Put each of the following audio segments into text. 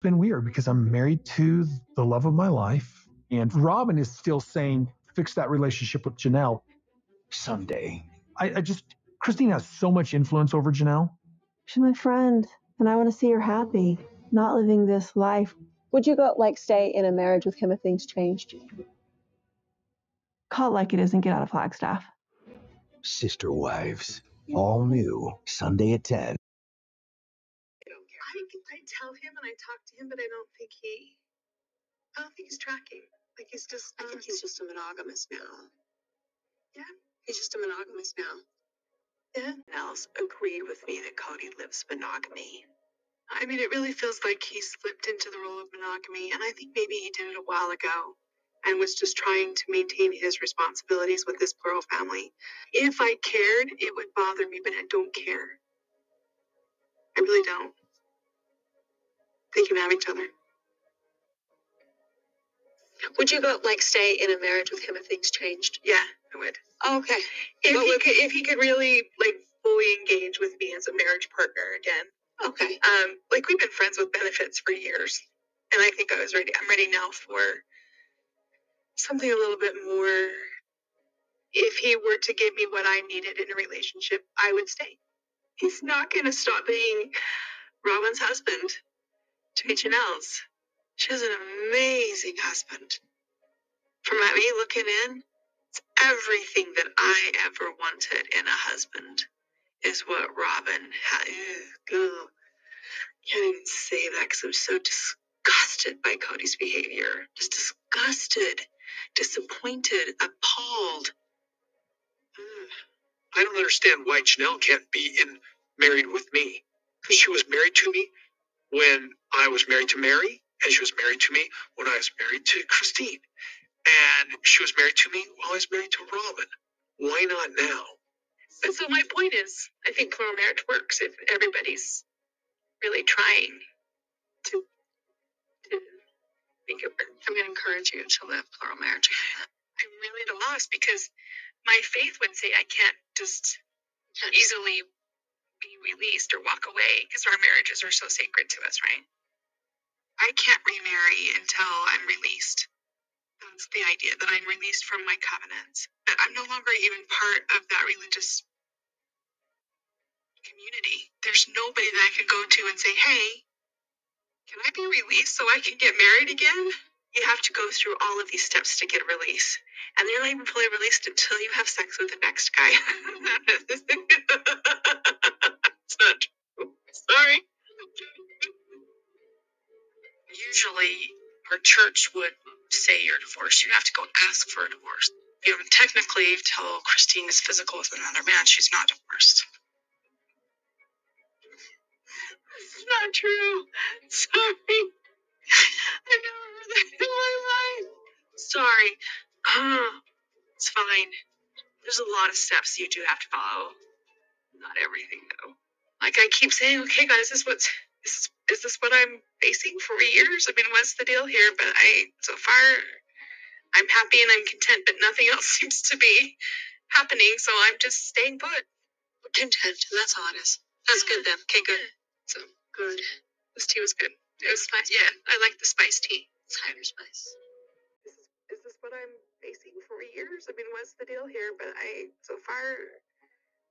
been weird because I'm married to the love of my life. And Robyn is still saying, fix that relationship with Janelle someday. I, I just, Christine has so much influence over Janelle. She's my friend, and I want to see her happy, not living this life. Would you go, like, stay in a marriage with him if things changed? Call it like it is and get out of Flagstaff. Sister Wives, all new, Sunday at 10. Tell him and I talk to him, but I don't think he. I don't think he's tracking. Like he's just. I think he's just a monogamous now. Yeah. He's just a monogamous now. Yeah. Nels agreed with me that Kody lives monogamy. I mean, it really feels like he slipped into the role of monogamy, and I think maybe he did it a while ago and was just trying to maintain his responsibilities with this plural family. If I cared, it would bother me, but I don't care. I really don't. They can have each other. Would you go, like, stay in a marriage with him if things changed? Yeah, I would. Oh, okay. If But he would- could, if he could really like fully engage with me as a marriage partner again. Okay. Um, like we've been friends with benefits for years, and I think I was ready. I'm ready now for something a little bit more. If he were to give me what I needed in a relationship, I would stay. He's not going to stop being Robyn's husband to be Janelle's. She has an amazing husband. From me looking in, it's everything that I ever wanted in a husband is what Robyn had. Ugh, can't even say that because I'm so disgusted by Kody's behavior. Just disgusted, disappointed, appalled. Ugh. I don't understand why Janelle can't be in married with me. She was married to me when I was married to Meri, and she was married to me when I was married to Christine. And she was married to me while I was married to Robyn. Why not now? And so my point is, I think plural marriage works if everybody's really trying to to make it work. I'm going to encourage you to live plural marriage. I'm really at a loss because my faith would say I can't just easily be released or walk away because our marriages are so sacred to us, right? I can't remarry until I'm released. That's the idea that I'm released from my covenants. That I'm no longer even part of that religious community. There's nobody that I could go to and say, hey, can I be released so I can get married again? You have to go through all of these steps to get release. And you're not even fully released until you have sex with the next guy. it's not true. Sorry. Usually, our church would say you're divorced. You have to go ask for a divorce. You know, technically, till Christine is physical with another man, she's not divorced. It's not true. Sorry. I never heard that in my life. Sorry. Uh, it's fine. There's a lot of steps you do have to follow. Not everything, though. Like I keep saying, okay, guys, is what's is, is this what I'm facing for years? I mean, what's the deal here? But I, so far, I'm happy and I'm content, but nothing else seems to be happening. So I'm just staying put. Content. That's all it is. That's good then. Okay, good. So good. This tea was good. It was spicy. Yeah, I like the spice tea. It's higher spice. Is this, is this what I'm facing for years? I mean, what's the deal here? But I, so far,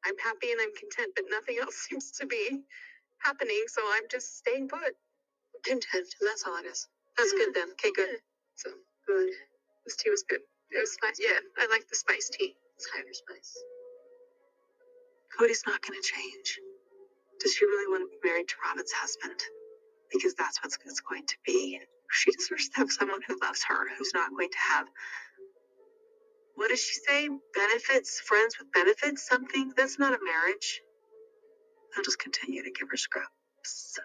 I'm happy and I'm content, but nothing else seems to be happening. So I'm just staying put. Content. That's all it is. That's good then. Okay, good. So good. This tea was good. It was spicy. Yeah, I like the spice tea. It's higher spice. Kody's not going to change. Does she really want to be married to Robyn's husband? Because that's what it's going to be. She deserves to have someone who loves her, who's not going to have. What does she say? Benefits? Friends with benefits? Something? That's not a marriage. I'll just continue to give her scraps.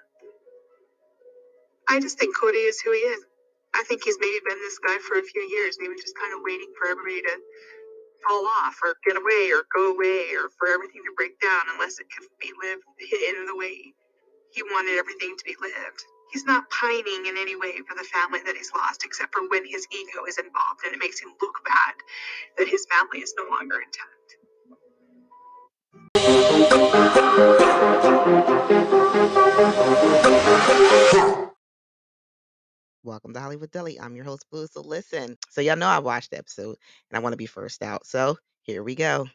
I just think Kody is who he is. I think he's maybe been this guy for a few years, maybe just kind of waiting for everybody to fall off or get away or go away or for everything to break down unless it can be lived in the way he wanted everything to be lived. He's not pining in any way for the family that he's lost, except for when his ego is involved and it makes him look bad that his family is no longer intact. Welcome to Hollywood Deli. I'm your host, Bleu. So listen. So y'all know I watched the episode and I want to be first out. So here we go.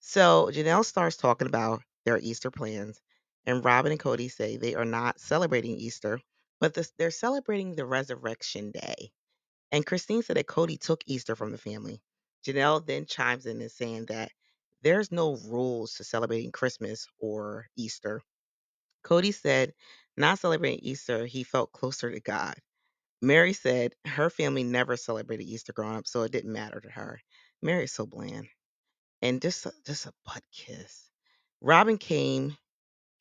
So Janelle starts talking about their Easter plans, and Robyn and Kody say they are not celebrating Easter, but they're celebrating the resurrection day. And Christine said that Kody took Easter from the family. Janelle then chimes in and saying that there's no rules to celebrating Christmas or Easter. Kody said, not celebrating Easter, he felt closer to God. Meri said her family never celebrated Easter growing up, so it didn't matter to her. Meri's so bland. And just a, just a butt kiss. Robyn came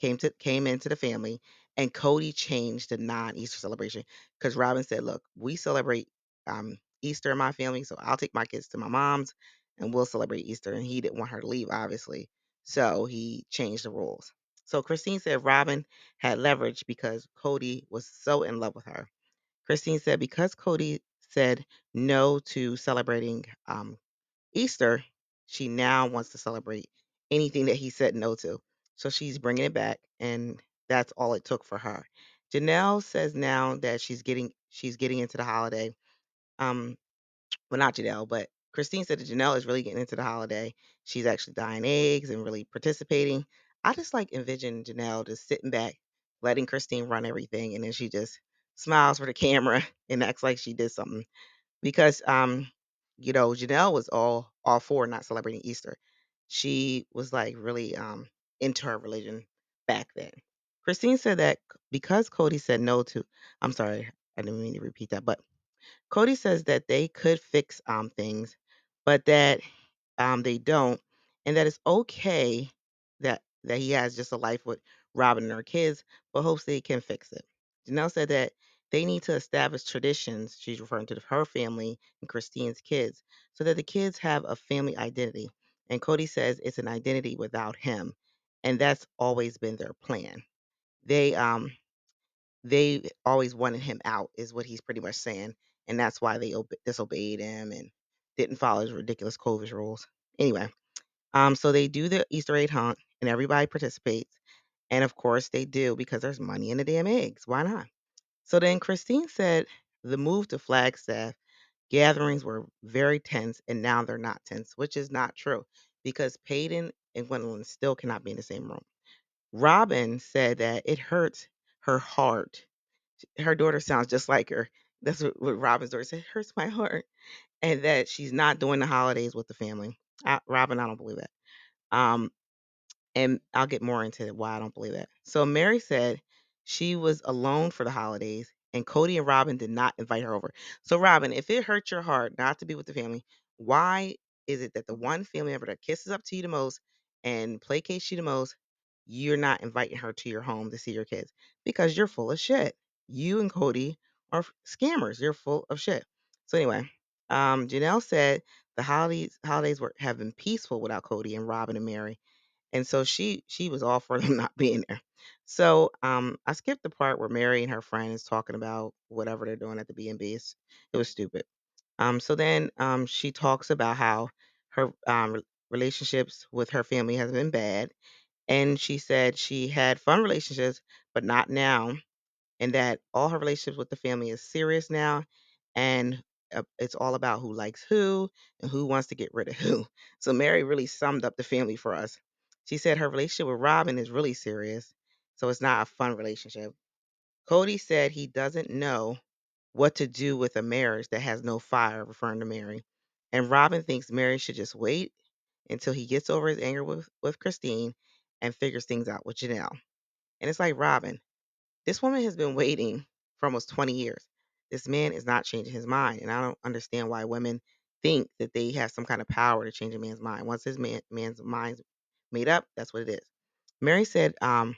came to came into the family and Kody changed the non-Easter celebration because Robyn said, "Look, we celebrate um, Easter in my family, so I'll take my kids to my mom's and we'll celebrate Easter." And he didn't want her to leave, obviously, so he changed the rules. So Christine said Robyn had leverage because Kody was so in love with her. Christine said because Kody said no to celebrating um, Easter, she now wants to celebrate anything that he said no to. So she's bringing it back, and that's all it took for her. Janelle says now that she's getting she's getting into the holiday. Um, well, not Janelle, but Christine said that Janelle is really getting into the holiday. She's actually dyeing eggs and really participating. I just like envision Janelle just sitting back, letting Christine run everything, and then she just smiles for the camera and acts like she did something because um you know Janelle was all all for not celebrating Easter. She was like really um into her religion back then. Christine said that because Kody said no to I'm sorry, I didn't mean to repeat that, but Kody says that they could fix um things, but that um they don't, and that it's okay that that he has just a life with Robyn and her kids, but hopes they can fix it. Janelle said that they need to establish traditions. She's referring to her family and Christine's kids, so that the kids have a family identity. And Kody says it's an identity without him, and that's always been their plan. They um they always wanted him out, is what he's pretty much saying, and that's why they obe- disobeyed him and didn't follow his ridiculous COVID rules. Anyway, um, so they do the Easter egg hunt, and everybody participates, and of course they do because there's money in the damn eggs. Why not? So then Christine said the move to Flagstaff gatherings were very tense, and now they're not tense, which is not true because Paedon and Gwendlyn still cannot be in the same room. Robyn said that it hurts her heart her daughter sounds just like her. That's what, Robyn's daughter said. It hurts my heart, and that she's not doing the holidays with the family. I, Robyn, I don't believe that. Um, and I'll get more into why I don't believe that. So Meri said she was alone for the holidays, and Kody and Robyn did not invite her over. So Robyn, if it hurts your heart not to be with the family, why is it that the one family member that kisses up to you the most and placates you the most, you're not inviting her to your home to see your kids? Because you're full of shit. You and Kody are scammers. You're full of shit. So anyway, um, Janelle said the holidays holidays were have been peaceful without Kody and Robyn and Meri and so she she was all for them not being there. So um, I skipped the part where Meri and her friend is talking about whatever they're doing at the B and B. It was stupid. Um, so then um, she talks about how her um, re- relationships with her family has been bad, and she said she had fun relationships, but not now and that all her relationships with the family is serious now and uh, it's all about who likes who and who wants to get rid of who. So Meri really summed up the family for us. She said her relationship with Robyn is really serious, so it's not a fun relationship. Kody said he doesn't know what to do with a marriage that has no fire, referring to Meri. And Robyn thinks Meri should just wait until he gets over his anger with, with Christine and figures things out with Janelle. And it's like, Robyn, this woman has been waiting for almost 20 years. This man is not changing his mind, and I don't understand why women think that they have some kind of power to change a man's mind. Once his man, man's mind's made up, that's what it is. Meri said um,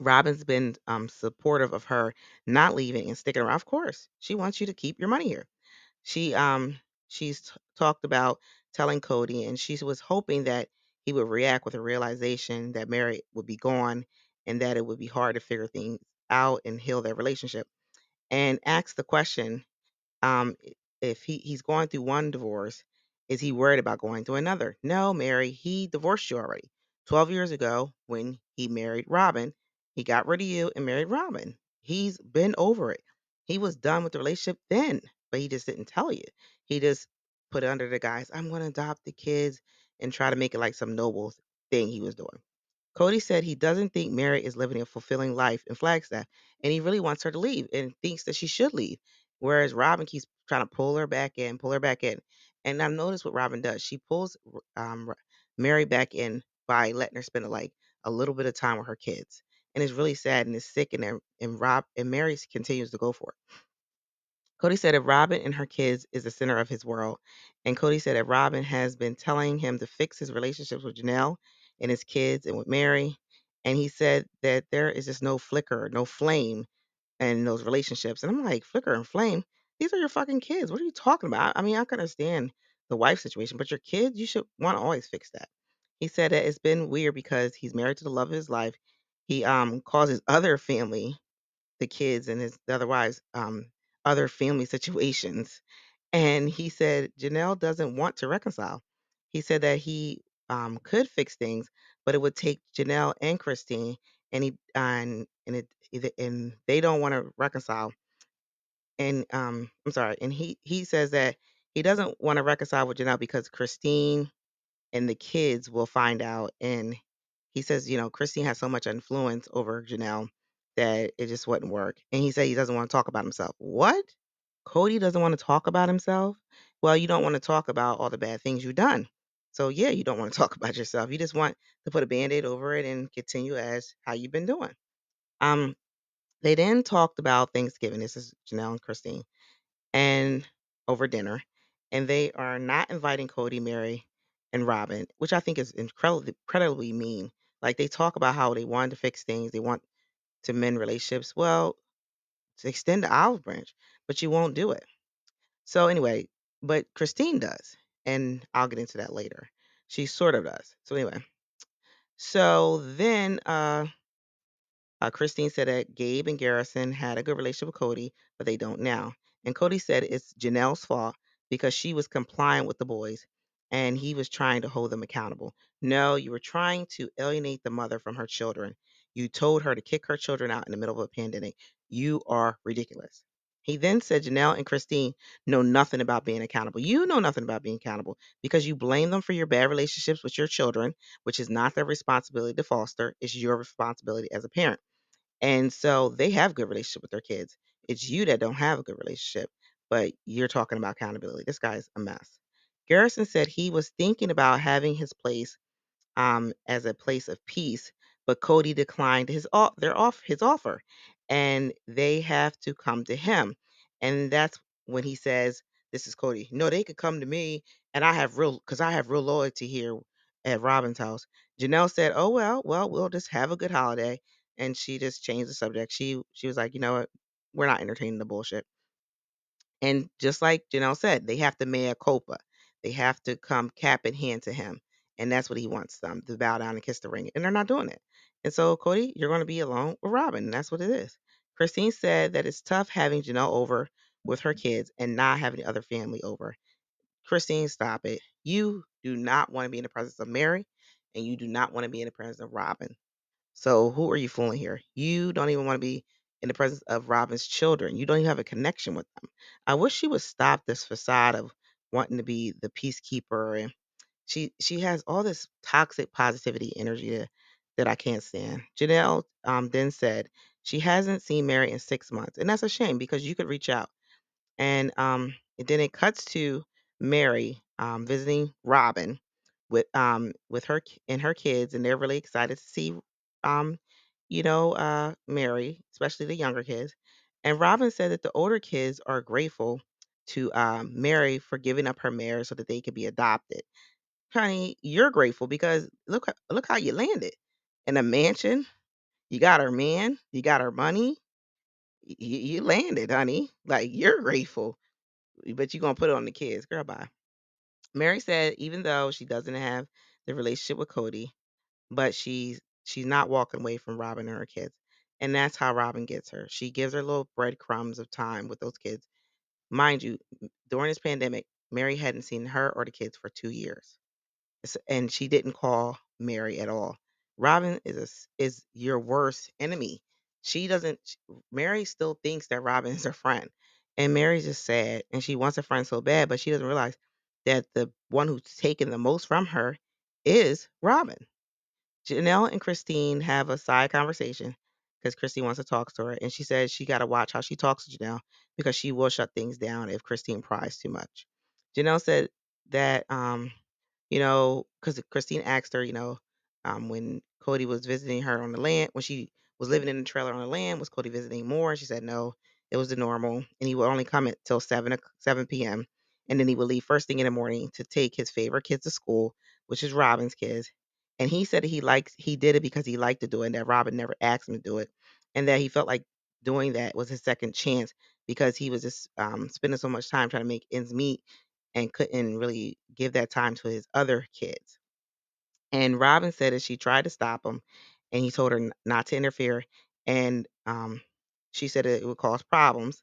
Robyn's been um, supportive of her not leaving and sticking around. Of course, she wants you to keep your money here. She um she's t- talked about telling Kody, and she was hoping that he would react with a realization that Meri would be gone and that it would be hard to figure things out and heal their relationship. And asked the question, um, if he, he's going through one divorce, is he worried about going through another? No, Meri, he divorced you already. 12 years ago, when he married Robyn, he got rid of you and married Robyn. He's been over it. He was done with the relationship then, but he just didn't tell you. He just put it under the guise, I'm going to adopt the kids and try to make it like some noble thing he was doing. Kody said he doesn't think Meri is living a fulfilling life in Flagstaff, and he really wants her to leave and thinks that she should leave. Whereas Robyn keeps trying to pull her back in, pull her back in. And now notice what Robyn does. She pulls um, Meri back in by letting her spend like a little bit of time with her kids. And it's really sad and it's sick and and Rob and Meri continues to go for it. Kody said that Robyn and her kids is the center of his world. And Kody said that Robyn has been telling him to fix his relationships with Janelle and his kids and with Meri. And he said that there is just no flicker, no flame in those relationships. And I'm like, flicker and flame? These are your fucking kids. What are you talking about? I mean, I can understand the wife situation, but your kids, you should want to always fix that. He said that it's been weird because he's married to the love of his life. He um causes other family, the kids and his the other wives, um, other family situations. And he said Janelle doesn't want to reconcile. He said that he um, could fix things, but it would take Janelle and Christine, and he and and it- and they don't want to reconcile. And um, I'm sorry, and he he says that he doesn't want to reconcile with Janelle because Christine and the kids will find out. And he says, you know, Christine has so much influence over Janelle that it just wouldn't work. And he said he doesn't want to talk about himself. What? Kody doesn't want to talk about himself? Well, you don't want to talk about all the bad things you've done. So yeah, you don't want to talk about yourself. You just want to put a band-aid over it and continue as how you've been doing. Um, they then talked about Thanksgiving. This is Janelle and Christine, and over dinner, and they are not inviting Kody, Meri, and Robyn, which I think is incredibly, incredibly mean. Like they talk about how they want to fix things, they want to mend relationships. Well, to extend the olive branch, but you won't do it. So anyway, but Christine does, and I'll get into that later. She sort of does. So anyway, so then uh uh, Christine said that Gabe and Garrison had a good relationship with Kody, but they don't now. And Kody said it's Janelle's fault because she was compliant with the boys and he was trying to hold them accountable. No, you were trying to alienate the mother from her children. You told her to kick her children out in the middle of a pandemic. You are ridiculous. He then said Janelle and Christine know nothing about being accountable. You know nothing about being accountable because you blame them for your bad relationships with your children, which is not their responsibility to foster. It's your responsibility as a parent. And so they have good relationship with their kids. It's you that don't have a good relationship, but you're talking about accountability. This guy's a mess. Garrison said he was thinking about having his place um, as a place of peace, but Kody declined his o- their off his offer, and they have to come to him. And that's when he says, "This is Kody. No, they could come to me, and I have real because I have real loyalty here at Robyn's house." Janelle said, "Oh well, well we'll just have a good holiday," and she just changed the subject. She she was like, "You know what? We're not entertaining the bullshit." And just like Janelle said, they have to mea culpa. They have to come cap in hand to him. And that's what he wants them to bow down and kiss the ring. And they're not doing it. And so, Kody, you're going to be alone with Robyn. And that's what it is. Christine said that it's tough having Janelle over with her kids and not having the other family over. Christine, stop it. You do not want to be in the presence of Meri, and you do not want to be in the presence of Robyn. So who are you fooling here? You don't even want to be in the presence of Robyn's children. You don't even have a connection with them. I wish she would stop this facade of wanting to be the peacekeeper and she she has all this toxic positivity energy that, I can't stand. Janelle um, then said she hasn't seen Meri in six months, and that's a shame because you could reach out. And um, and then it cuts to Meri um, visiting Robyn with um with her and her kids, and they're really excited to see um you know uh Meri, especially the younger kids. And Robyn said that the older kids are grateful to um, Meri for giving up her marriage so that they could be adopted. Honey, you're grateful because look look how you landed in a mansion. You got her man, you got her money. y- y- You landed, honey. Like you're grateful, but you're gonna put it on the kids. Girl, bye. Meri said even though she doesn't have the relationship with Kody, but she's she's not walking away from Robyn and her kids. And that's how Robyn gets her. She gives her little breadcrumbs of time with those kids. Mind you, during this pandemic, Meri hadn't seen her or the kids for two years. And she didn't call Meri at all. Robyn is is your worst enemy. she doesn't. Meri still thinks that Robyn is her friend, and Meri's just sad, and she wants a friend so bad, but she doesn't realize that the one who's taken the most from her is Robyn. Janelle and Christine have a side conversation because Christine wants to talk to her, and she says she got to watch how she talks to Janelle because she will shut things down if Christine pries too much. Janelle said that, um, you know, because Christine asked her, you know, um, when Kody was visiting her on the land, when she was living in the trailer on the land, was Kody visiting more? She said no, it was the normal, and he would only come until seven seven p.m. and then he would leave first thing in the morning to take his favorite kids to school, which is Robyn's kids. And he said he likes he did it because he liked to do it, and that Robyn never asked him to do it, and that he felt like doing that was his second chance because he was just um, spending so much time trying to make ends meet and couldn't really give that time to his other kids. And Robyn said that she tried to stop him, and he told her not to interfere, and um, she said it would cause problems.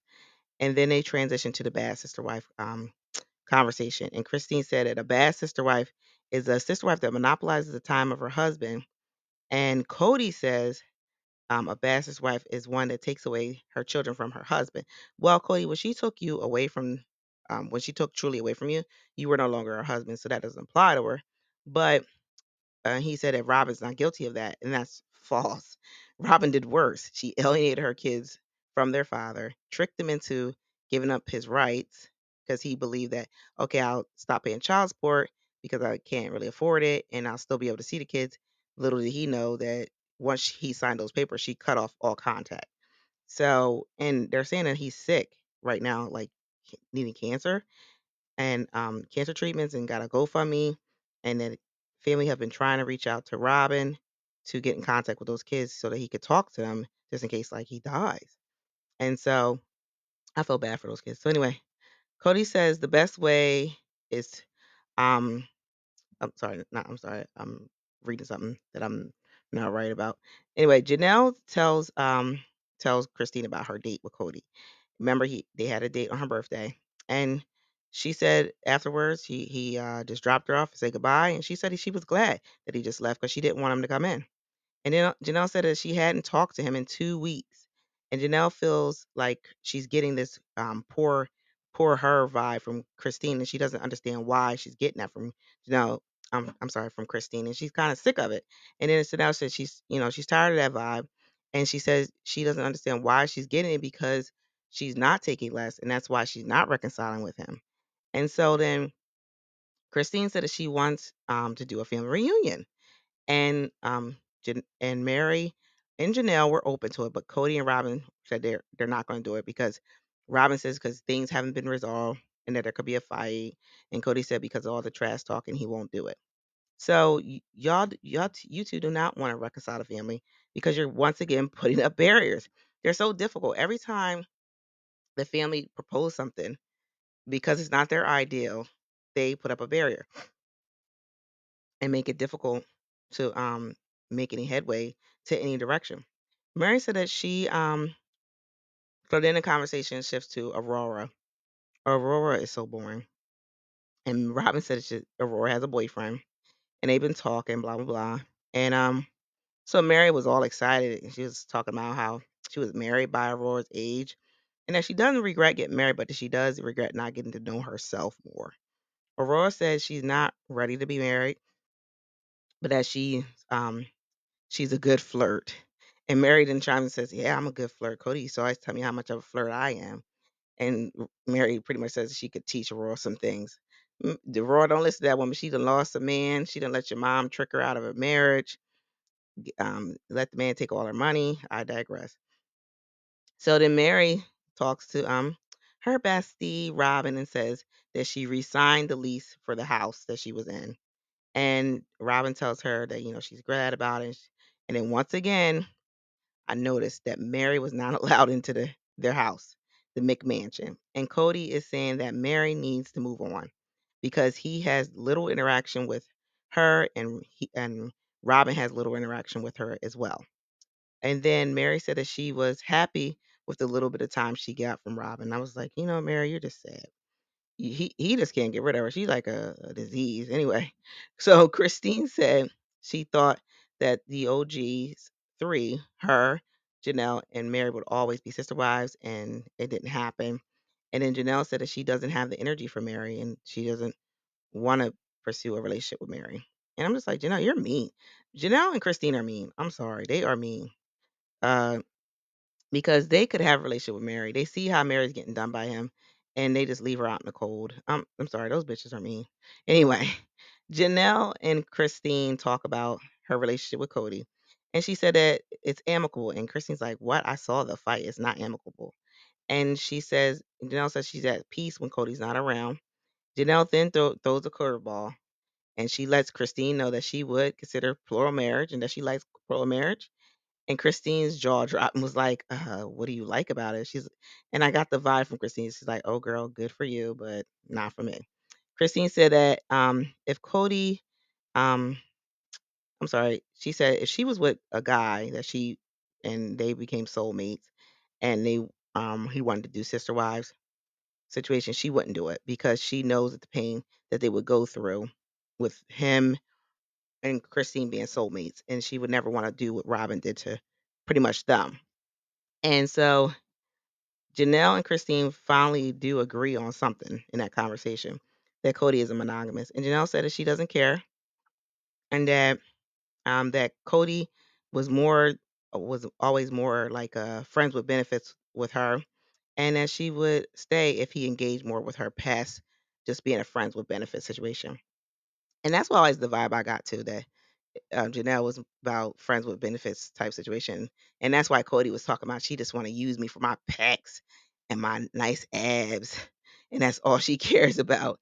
And then they transitioned to the bad sister wife um, conversation. And Christine said that a bad sister wife is a sister wife that monopolizes the time of her husband. And Kody says um, a bad wife is one that takes away her children from her husband. Well, Kody, when she took you away from, um, when she took Truely away from you, you were no longer her husband, so that doesn't apply to her. But uh, he said that Robyn's not guilty of that, and that's false. Robyn did worse. She alienated her kids from their father, tricked them into giving up his rights because he believed that, okay, I'll stop paying child support because I can't really afford it and I'll still be able to see the kids. Little did he know that once he signed those papers, she cut off all contact. So, and they're saying that he's sick right now, like needing cancer and um, cancer treatments and got a GoFundMe, and then family have been trying to reach out to Robyn to get in contact with those kids so that he could talk to them just in case like he dies. And so I feel bad for those kids. So anyway, Kody says the best way is um I'm sorry, not I'm sorry, I'm reading something that I'm not right about. Anyway, Janelle tells um tells Christine about her date with Kody. Remember he they had a date on her birthday. And she said afterwards he he uh, just dropped her off and said goodbye. And she said she was glad that he just left because she didn't want him to come in. And then Janelle said that she hadn't talked to him in two weeks. And Janelle feels like she's getting this um, poor, poor her vibe from Christine, and she doesn't understand why she's getting that from Janelle. I'm, I'm sorry, from Christine, and she's kind of sick of it. And then Janelle says she's, you know, she's tired of that vibe, and she says she doesn't understand why she's getting it because she's not taking less, and that's why she's not reconciling with him. And so then Christine said that she wants um, to do a family reunion and um and Meri and Janelle were open to it, but Kody and Robyn said they're they're not going to do it because Robyn says because things haven't been resolved and that there could be a fight, and Kody said because of all the trash talking he won't do it. So y- y'all y'all you two do not want to reconcile the family because you're once again putting up barriers. They're so difficult every time the family propose something because it's not their ideal. They put up a barrier and make it difficult to um make any headway to any direction. Meri said that she um so then the conversation shifts to Aurora. Aurora is so boring. And Robyn said she, Aurora has a boyfriend and they've been talking, blah blah blah. And um so Meri was all excited and she was talking about how she was married by Aurora's age and that she doesn't regret getting married, but she does regret not getting to know herself more. Aurora says she's not ready to be married, but that she um she's a good flirt. And Meri then chimes and says, Yeah, I'm a good flirt. Kody used to always tell me how much of a flirt I am. And Meri pretty much says she could teach Aurora some things. Aurora, don't listen to that woman. She done lost a man. She done let your mom trick her out of a marriage. Um, let the man take all her money. I digress. So then Meri talks to um her bestie Robyn and says that she re-signed the lease for the house that she was in. And Robyn tells her that you know she's glad about it. And then once again, I noticed that Meri was not allowed into the their house, the McMansion. And Kody is saying that Meri needs to move on because he has little interaction with her and he and Robyn has little interaction with her as well. And then Meri said that she was happy with the little bit of time she got from Robyn. I was like, you know, Meri, you're just sad. He he just can't get rid of her. She's like a, a disease. Anyway, so Christine said she thought that the OGs three, her, Janelle and Meri would always be sister wives, and it didn't happen. And then Janelle said that she doesn't have the energy for Meri, and she doesn't want to pursue a relationship with Meri. And I'm just like, Janelle, you're mean. Janelle and Christine are mean. I'm sorry, they are mean. Uh, because they could have a relationship with Meri. They see how Meri's getting done by him, and they just leave her out in the cold. I'm I'm sorry, those bitches are mean. Anyway, Janelle and Christine talk about her relationship with Kody, and she said that it's amicable. And Christine's like, "What? I saw the fight. It's not amicable." And she says, Janelle says she's at peace when Kody's not around. Janelle then throw, throws a curveball, and she lets Christine know that she would consider plural marriage and that she likes plural marriage. And Christine's jaw dropped and was like, uh, what do you like about it? She's and I got the vibe from Christine. She's like, oh girl, good for you, but not for me. Christine said that um if Kody um I'm sorry, she said if she was with a guy that she and they became soulmates and they um he wanted to do sister wives situation, she wouldn't do it because she knows that the pain that they would go through with him and Christine being soulmates, and she would never want to do what Robyn did to pretty much them. And so Janelle and Christine finally do agree on something in that conversation that Kody is a monogamous. And Janelle said that she doesn't care and that um that Kody was more was always more like uh friends with benefits with her and that she would stay if he engaged more with her past just being a friends with benefits situation. And that's always the vibe I got too that uh, Janelle was about friends with benefits type situation, and that's why Kody was talking about she just want to use me for my pecs and my nice abs, and that's all she cares about.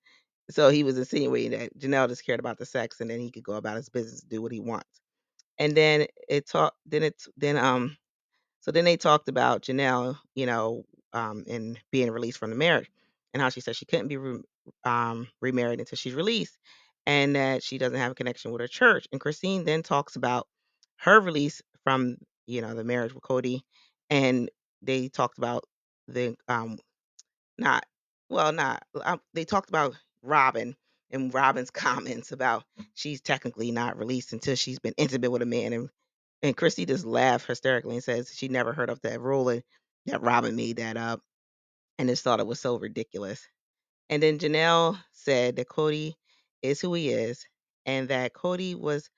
So he was insinuating that Janelle just cared about the sex, and then he could go about his business, do what he wants. And then it talked. then it, then um, so then they talked about Janelle, you know, um, and being released from the marriage, and how she said she couldn't be re- um, remarried until she's released, and that she doesn't have a connection with her church. And Christine then talks about her release from, you know, the marriage with Kody, and they talked about the um, not well, not um, they talked about Robyn and Robyn's comments about she's technically not released until she's been intimate with a man and and Christy just laughed hysterically and says she never heard of that rule and that Robyn made that up and just thought it was so ridiculous. And then Janelle said that Kody is who he is and that Kody was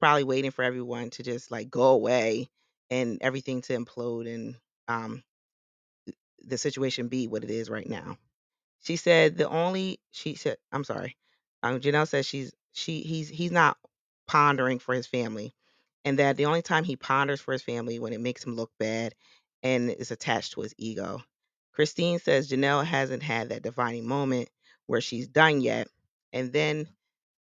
probably waiting for everyone to just like go away and everything to implode and um, the situation be what it is right now. She said the only she said I'm sorry. Um, Janelle says she's she he's he's not pondering for his family, and that the only time he ponders for his family when it makes him look bad and is attached to his ego. Christine says Janelle hasn't had that defining moment where she's done yet, and then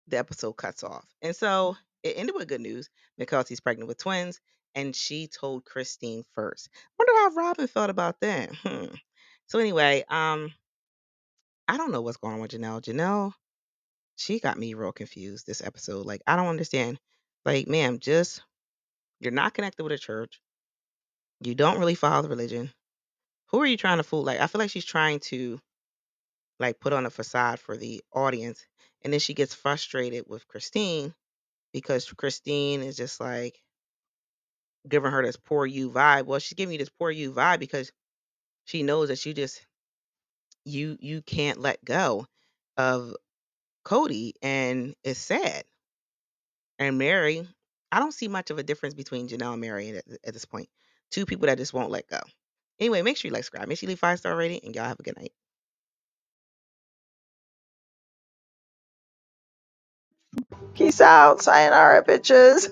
the episode cuts off. And so it ended with good news because he's pregnant with twins, and she told Christine first. Wonder how Robyn felt about that. Hmm. So anyway, um, I don't know what's going on with Janelle. Janelle, she got me real confused this episode. Like, I don't understand. Like, ma'am, just you're not connected with a church. You don't really follow the religion. Who are you trying to fool? Like, I feel like she's trying to like put on a facade for the audience. And then she gets frustrated with Christine because Christine is just like giving her this poor you vibe. Well, she's giving you this poor you vibe because she knows that you just you you can't let go of Kody and it's sad. And Meri, I don't see much of a difference between Janelle and Meri at, at this point. Two people that just won't let go. Anyway, make sure you like, subscribe, make sure you leave five star rating, and y'all have a good night. Peace out. Sayonara, bitches.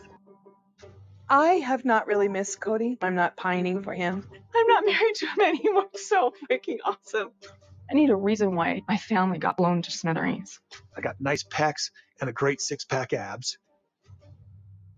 I have not really missed Kody. I'm not pining for him. I'm not married to him anymore. So freaking awesome. I need a reason why my family got blown to smithereens. I got nice pecs and a great six pack abs.